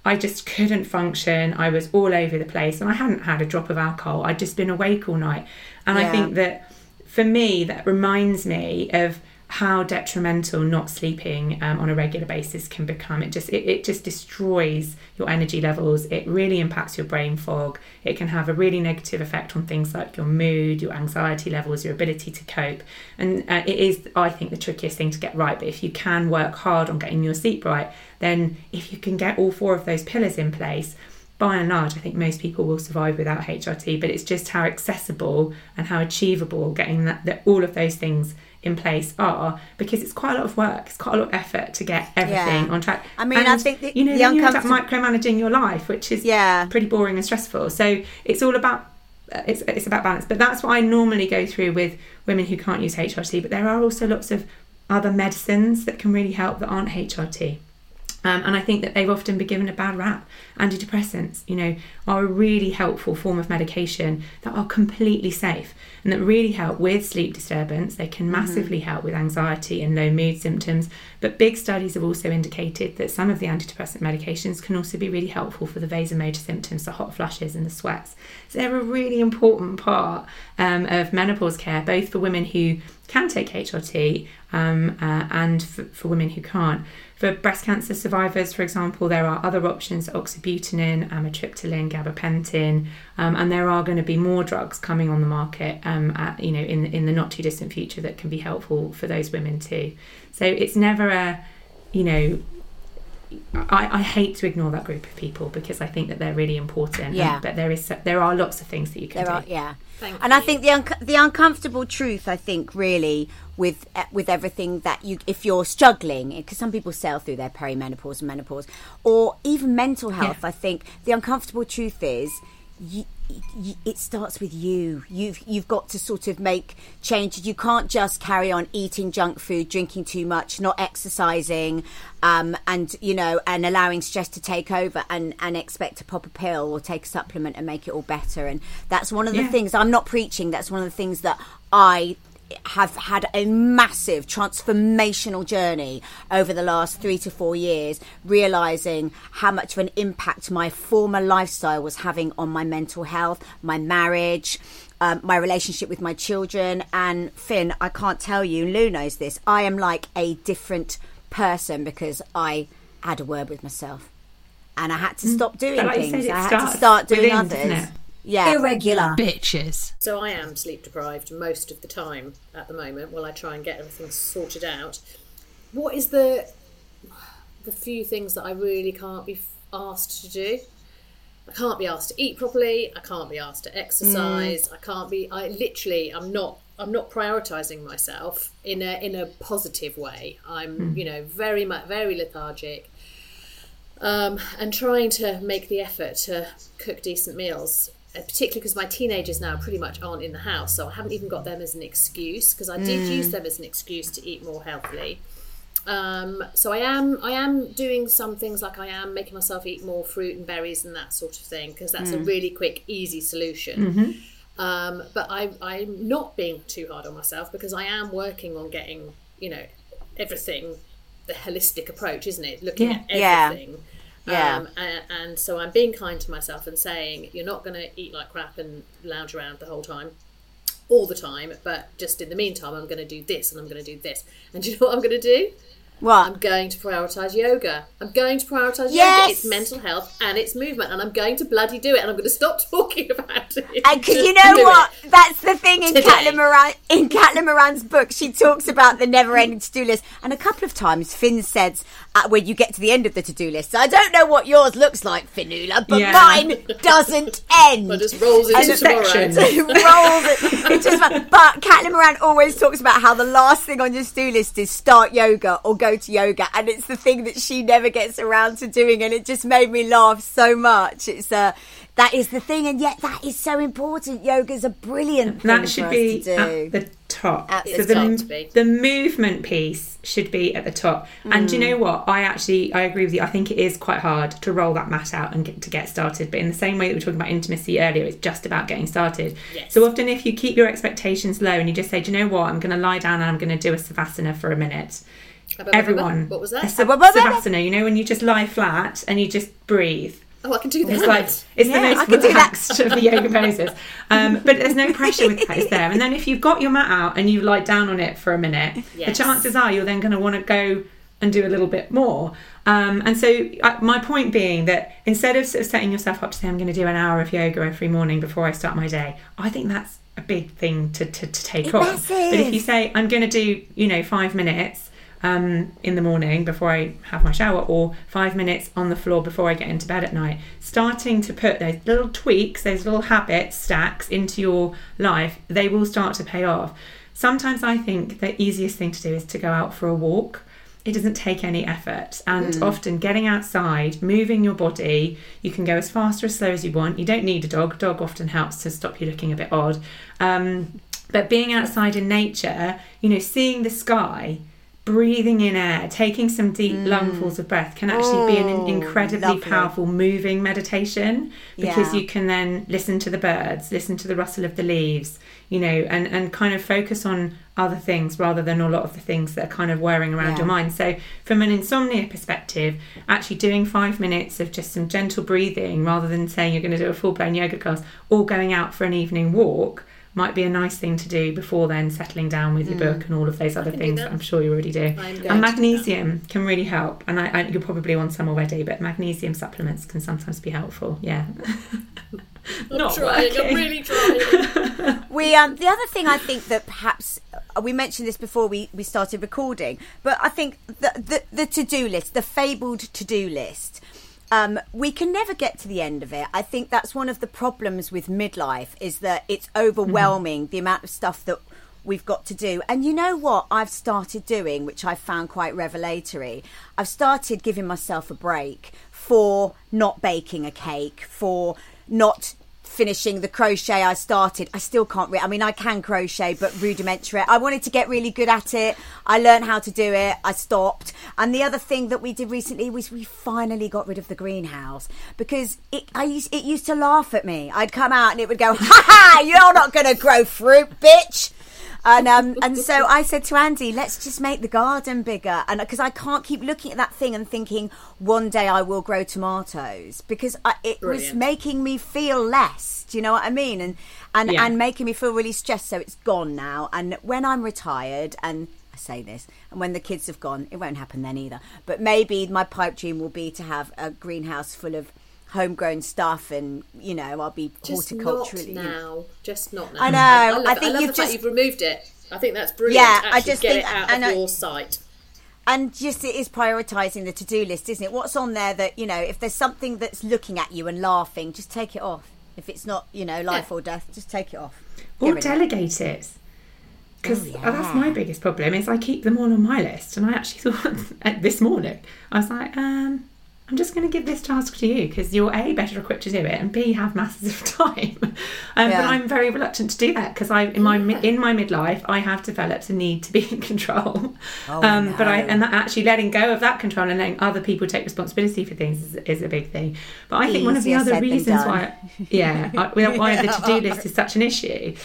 I just couldn't function. I was all over the place, and I hadn't had a drop of alcohol. I'd just been awake all night, and yeah. I think that for me, that reminds me of how detrimental not sleeping um, on a regular basis can become. It just it, it just destroys your energy levels. It really impacts your brain fog. It can have a really negative effect on things like your mood your anxiety levels your ability to cope. And uh, it is i think the trickiest thing to get right. But if you can work hard on getting your sleep right then if you can get all four of those pillars in place by and large, I think most people will survive without HRT, but it's just how accessible and how achievable getting that, that all of those things in place are because it's quite a lot of work it's quite a lot of effort to get everything yeah. on track. I mean and, i think the, you know the you end up micromanaging your life which is yeah. pretty boring and stressful. So it's all about uh, it's, it's about balance. But that's what i normally go through with women who can't use hrt but there are also lots of other medicines that can really help that aren't hrt um, and I think that they've often been given a bad rap. Antidepressants, you know, are a really helpful form of medication that are completely safe and that really help with sleep disturbance. They can mm-hmm. massively mm-hmm. help with anxiety and low mood symptoms. But big studies have also indicated that some of the antidepressant medications can also be really helpful for the vasomotor symptoms, the hot flushes and the sweats. So they're a really important part um, of menopause care, both for women who can take HRT um, uh, and for, for women who can't for breast cancer survivors, for example, there are other options: oxybutynin, amitriptyline, gabapentin, um, and there are going to be more drugs coming on the market, um, at, you know, in in the not too distant future that can be helpful for those women too. So it's never a, you know, I, I hate to ignore that group of people because I think that they're really important. Yeah. And, but there is there are lots of things that you can There do. are, yeah. Thank and I think the un- the uncomfortable truth, I think, really with eh, with everything that you, if you're struggling, because some people sail through their perimenopause and menopause, or even mental health. Yeah. I think the uncomfortable truth is. You, you, it starts with you. You've you've got to sort of make changes. You can't just carry on eating junk food, drinking too much, not exercising, um, and you know, and allowing stress to take over, and and expect to pop a pill or take a supplement and make it all better. And that's one of the Yeah. things I'm not preaching. That's one of the things that I have had a massive transformational journey over the last three to four years, realizing how much of an impact my former lifestyle was having on my mental health, my marriage. Um, my relationship with my children and Finn, I can't tell you. Lou knows this. I am like a different person because I had a word with myself, and I had to stop doing like things. said, I had to start doing within, others. Doesn't it? Yeah, Irregular. Bitches. So I am sleep deprived most of the time at the moment while I try and get everything sorted out. What is the the few things that I really can't be asked to do? I can't be asked to eat properly. I can't be asked to exercise. I can't be. I literally. I'm not. I'm not prioritizing myself in a in a positive way. I'm you know very much very lethargic. Um, and trying to make the effort to cook decent meals, particularly because my teenagers now pretty much aren't in the house, so I haven't even got them as an excuse because I did use them as an excuse to eat more healthily. Um, so I am I am doing some things like I am making myself eat more fruit and berries and that sort of thing because that's a really quick, easy solution. Um, but I, I'm not being too hard on myself because I am working on getting you know everything the holistic approach, isn't it? Looking Yeah. at everything. Yeah. Um, and, and so I'm being kind to myself and saying you're not going to eat like crap and lounge around the whole time all the time, but just in the meantime, I'm going to do this and I'm going to do this. And do you know what I'm going to do? What? I'm going to prioritize yoga. I'm going to prioritize Yes! yoga. It's mental health and it's movement, and I'm going to bloody do it. And I'm going to stop talking about it. And because you know what? it. That's the thing in Today. Caitlin Moran in Caitlin Moran's book. She talks about the never-ending to-do list, and a couple of times Finn says when you get to the end of the to-do list. So I don't know what yours looks like, Fionnuala, but Yeah. mine doesn't end. It just rolls into And tomorrow. section. it rolls. It just, but Caitlin Moran always talks about how the last thing on your to-do list is start yoga or go to yoga, and it's the thing that she never gets around to doing, and it just made me laugh so much. It's uh, that is the thing, and yet that is so important. Yoga's a brilliant thing that for should us be to do. at the top. At the so the, top to the movement piece should be at the top. And do you Mm. know what? I actually I agree with you. I think it is quite hard to roll that mat out and get, to get started. But in the same way that we were talking about intimacy earlier, it's just about getting started. Yes. So often, if you keep your expectations low and you just say, do you know what? I'm going to lie down and I'm going to do a savasana for a minute. Everyone, What was a that? blah. savasana. You know when you just lie flat and you just breathe. Oh, I can do that. It's like it's Yeah, the I most can do that. relaxed of the yoga poses. Um, but there's no pressure with that, is there? And then if you've got your mat out and you lie down on it for a minute, Yes. the chances are you're then going to want to go and do a little bit more. Um, and so uh, my point being that instead of sort of setting yourself up to say I'm going to do an hour of yoga every morning before I start my day, I think that's a big thing to, to, to take It on. massive. But if you say I'm going to do you know five minutes um, in the morning before I have my shower, or five minutes on the floor before I get into bed at night. Starting to put those little tweaks, those little habit stacks into your life, they will start to pay off. Sometimes I think the easiest thing to do is to go out for a walk. It doesn't take any effort, and often getting outside, moving your body, you can go as fast or as slow as you want. You don't need a dog. Dog often helps to stop you looking a bit odd. Um, but being outside in nature, you know, seeing the sky, breathing in air, taking some deep lungfuls mm. of breath can actually be an Oh, incredibly lovely. powerful moving meditation because Yeah. you can then listen to the birds, listen to the rustle of the leaves, you know, and, and kind of focus on other things rather than a lot of the things that are kind of whirring around Yeah. your mind. So, from an insomnia perspective, actually doing five minutes of just some gentle breathing rather than saying you're going to do a full blown yoga class or going out for an evening walk might be a nice thing to do before then settling down with your book and all of those other things that. that I'm sure you already do. I'm going to do And magnesium can really help. And I, I, you're probably on some already, but magnesium supplements can sometimes be helpful. Yeah. I'm Not trying. working. I'm really trying. We um the other thing I think that perhaps uh, we mentioned this before we, we started recording, but I think the the, the to do list, the fabled to do list, um, we can never get to the end of it. I think that's one of the problems with midlife is that it's overwhelming the amount of stuff that we've got to do. And you know what I've started doing, which I found quite revelatory. I've started giving myself a break for not baking a cake, for not finishing the crochet I started. I still can't. Re- I mean, I can crochet, but rudimentary. I wanted to get really good at it. I learned how to do it. I stopped. And the other thing that we did recently was we finally got rid of the greenhouse because it. I used it used to laugh at me. I'd come out and it would go, "Ha ha! You're not going to grow fruit, bitch." And um, and so I said to Andy, let's just make the garden bigger, and because I can't keep looking at that thing and thinking one day I will grow tomatoes because I, it was making me feel less. Do you know what I mean? And and Yeah. and making me feel really stressed. So it's gone now. And when I'm retired, and I say this, and when the kids have gone, it won't happen then either. But maybe my pipe dream will be to have a greenhouse full of homegrown stuff, and you know I'll be Just not horticulturally. now. Just not now. I know. I, love I think I you've the fact just- you've removed it. I think that's brilliant. Yeah, to I just get think- it out and of I- your sight. and just it is prioritizing the to-do list isn't it what's on there that you know if there's something that's looking at you and laughing just take it off if it's not you know life Yeah. or death just take it off or Get it. delegate it because Oh, that's my biggest problem is i keep them all on my list and i actually thought uh, this morning i was like um i'm just going to give this task to you because you're a better equipped to do it and b have masses of time. Um, but i'm very reluctant to do that because i in my in my midlife i have developed a need to be in control. Oh, um, but i and that actually letting go of that control and letting other people take responsibility for things is, is a big thing. But i think one of the other reasons why yeah, I- why the to-do list is such an issue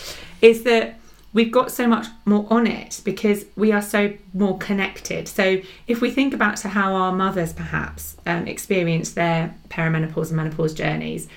is that we've got so much more on it because we are so more connected. So if we think about to how our mothers perhaps um, experienced their perimenopause and menopause journeys,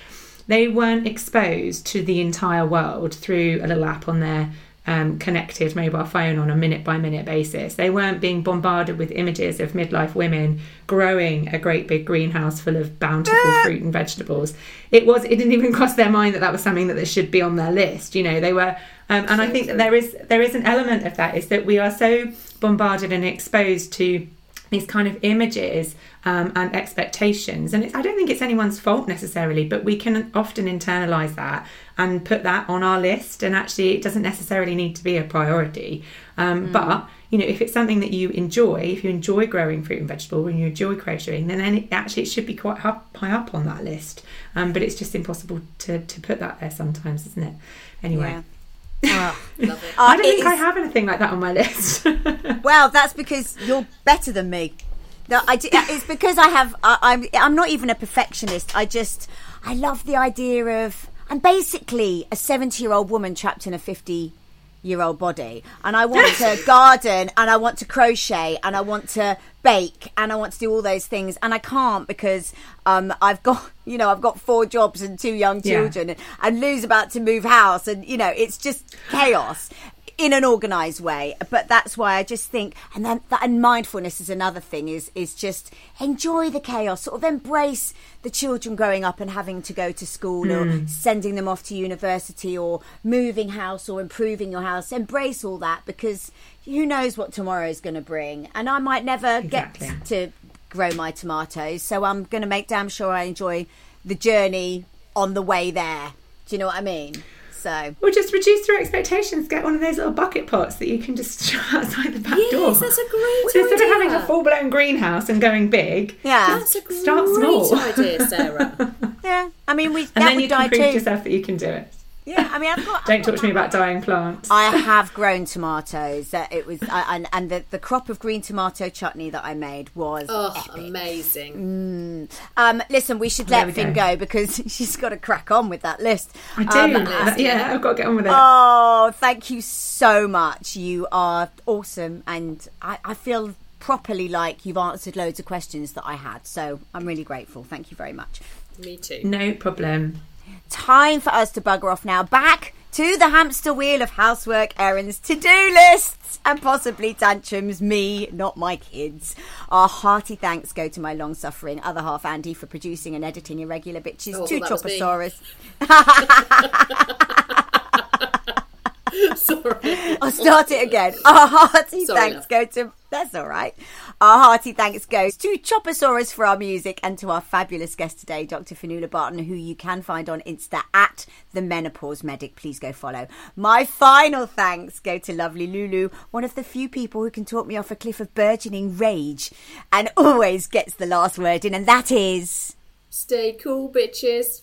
they weren't exposed to the entire world through a little app on their um, connected mobile phone on a minute by minute basis. They weren't being bombarded with images of midlife women growing a great big greenhouse full of bountiful fruit and vegetables. It was. It didn't even cross their mind that that was something that they should be on their list. You know, they were. Um, and I think that there is there is an element of that is that we are so bombarded and exposed to these kind of images um, and expectations. And it's, I don't think it's anyone's fault necessarily, but we can often internalize that and put that on our list. And actually, it doesn't necessarily need to be a priority. Um, But you know, if it's something that you enjoy, if you enjoy growing fruit and vegetable, and you enjoy crocheting, then, then it, actually it should be quite up, high up on that list. Um, but it's just impossible to, to put that there sometimes, isn't it? Anyway. Yeah. Love it. I don't Uh, think it I have anything like that on my list. well that's because you're better than me no, I d- it's because I have. I, I'm. I'm not even a perfectionist. I just. I love the idea of. I'm basically a 70 year old woman trapped in a 50 year old body, and I want to garden, and I want to crochet, and I want to bake, and I want to do all those things, and I can't because um, I've got. You know, I've got four jobs and two young Yeah. children, and, and Lou's about to move house, and you know, it's just chaos in an organized way. But that's why i just think and then that and mindfulness is another thing is is just enjoy the chaos sort of embrace the children growing up and having to go to school or hmm. sending them off to university or moving house or improving your house. Embrace all that because who knows what tomorrow is going to bring. And i might never Exactly. get to grow my tomatoes so i'm going to make damn sure i enjoy the journey on the way there. Do you know what i mean so Or just reduce your expectations. Get one of those little bucket pots that you can just shove outside the back door. Yes, that's a great So instead of having a full blown greenhouse and going big, yeah That's a great Start small. idea, Sarah. Yeah, I mean, we and then you can prove to yourself that you can do it. Yeah, I mean, I've got. Don't talk to me about dying plants. I have grown tomatoes. That it was, I, and and the, the crop of green tomato chutney that I made was. Oh, epic. amazing. Um, listen, we should let we Finn go. go because she's got to crack on with that list. I do. Um, That- yeah, I've got to get on with it. Oh, thank you so much. You are awesome, and I, I feel properly like you've answered loads of questions that I had. So I'm really grateful. Thank you very much. Me too. no problem. Time for us to bugger off now. Back to the hamster wheel of housework, errands, to do lists, and possibly tantrums. Me, not my kids. Our hearty thanks go to my long suffering other half, Andy, for producing and editing Irregular Bitches, Oh, to that. Choposaurus. Sorry. I'll start it again. Our hearty Sorry, thanks go to. That's all right. Our hearty thanks goes to Choposaurus for our music and to our fabulous guest today, Dr. Fionnuala Barton, who you can find on Insta at the Menopause Medic. Please go follow. My final thanks go to lovely Lulu, one of the few people who can talk me off a cliff of burgeoning rage and always gets the last word in, and that is. Stay cool, bitches.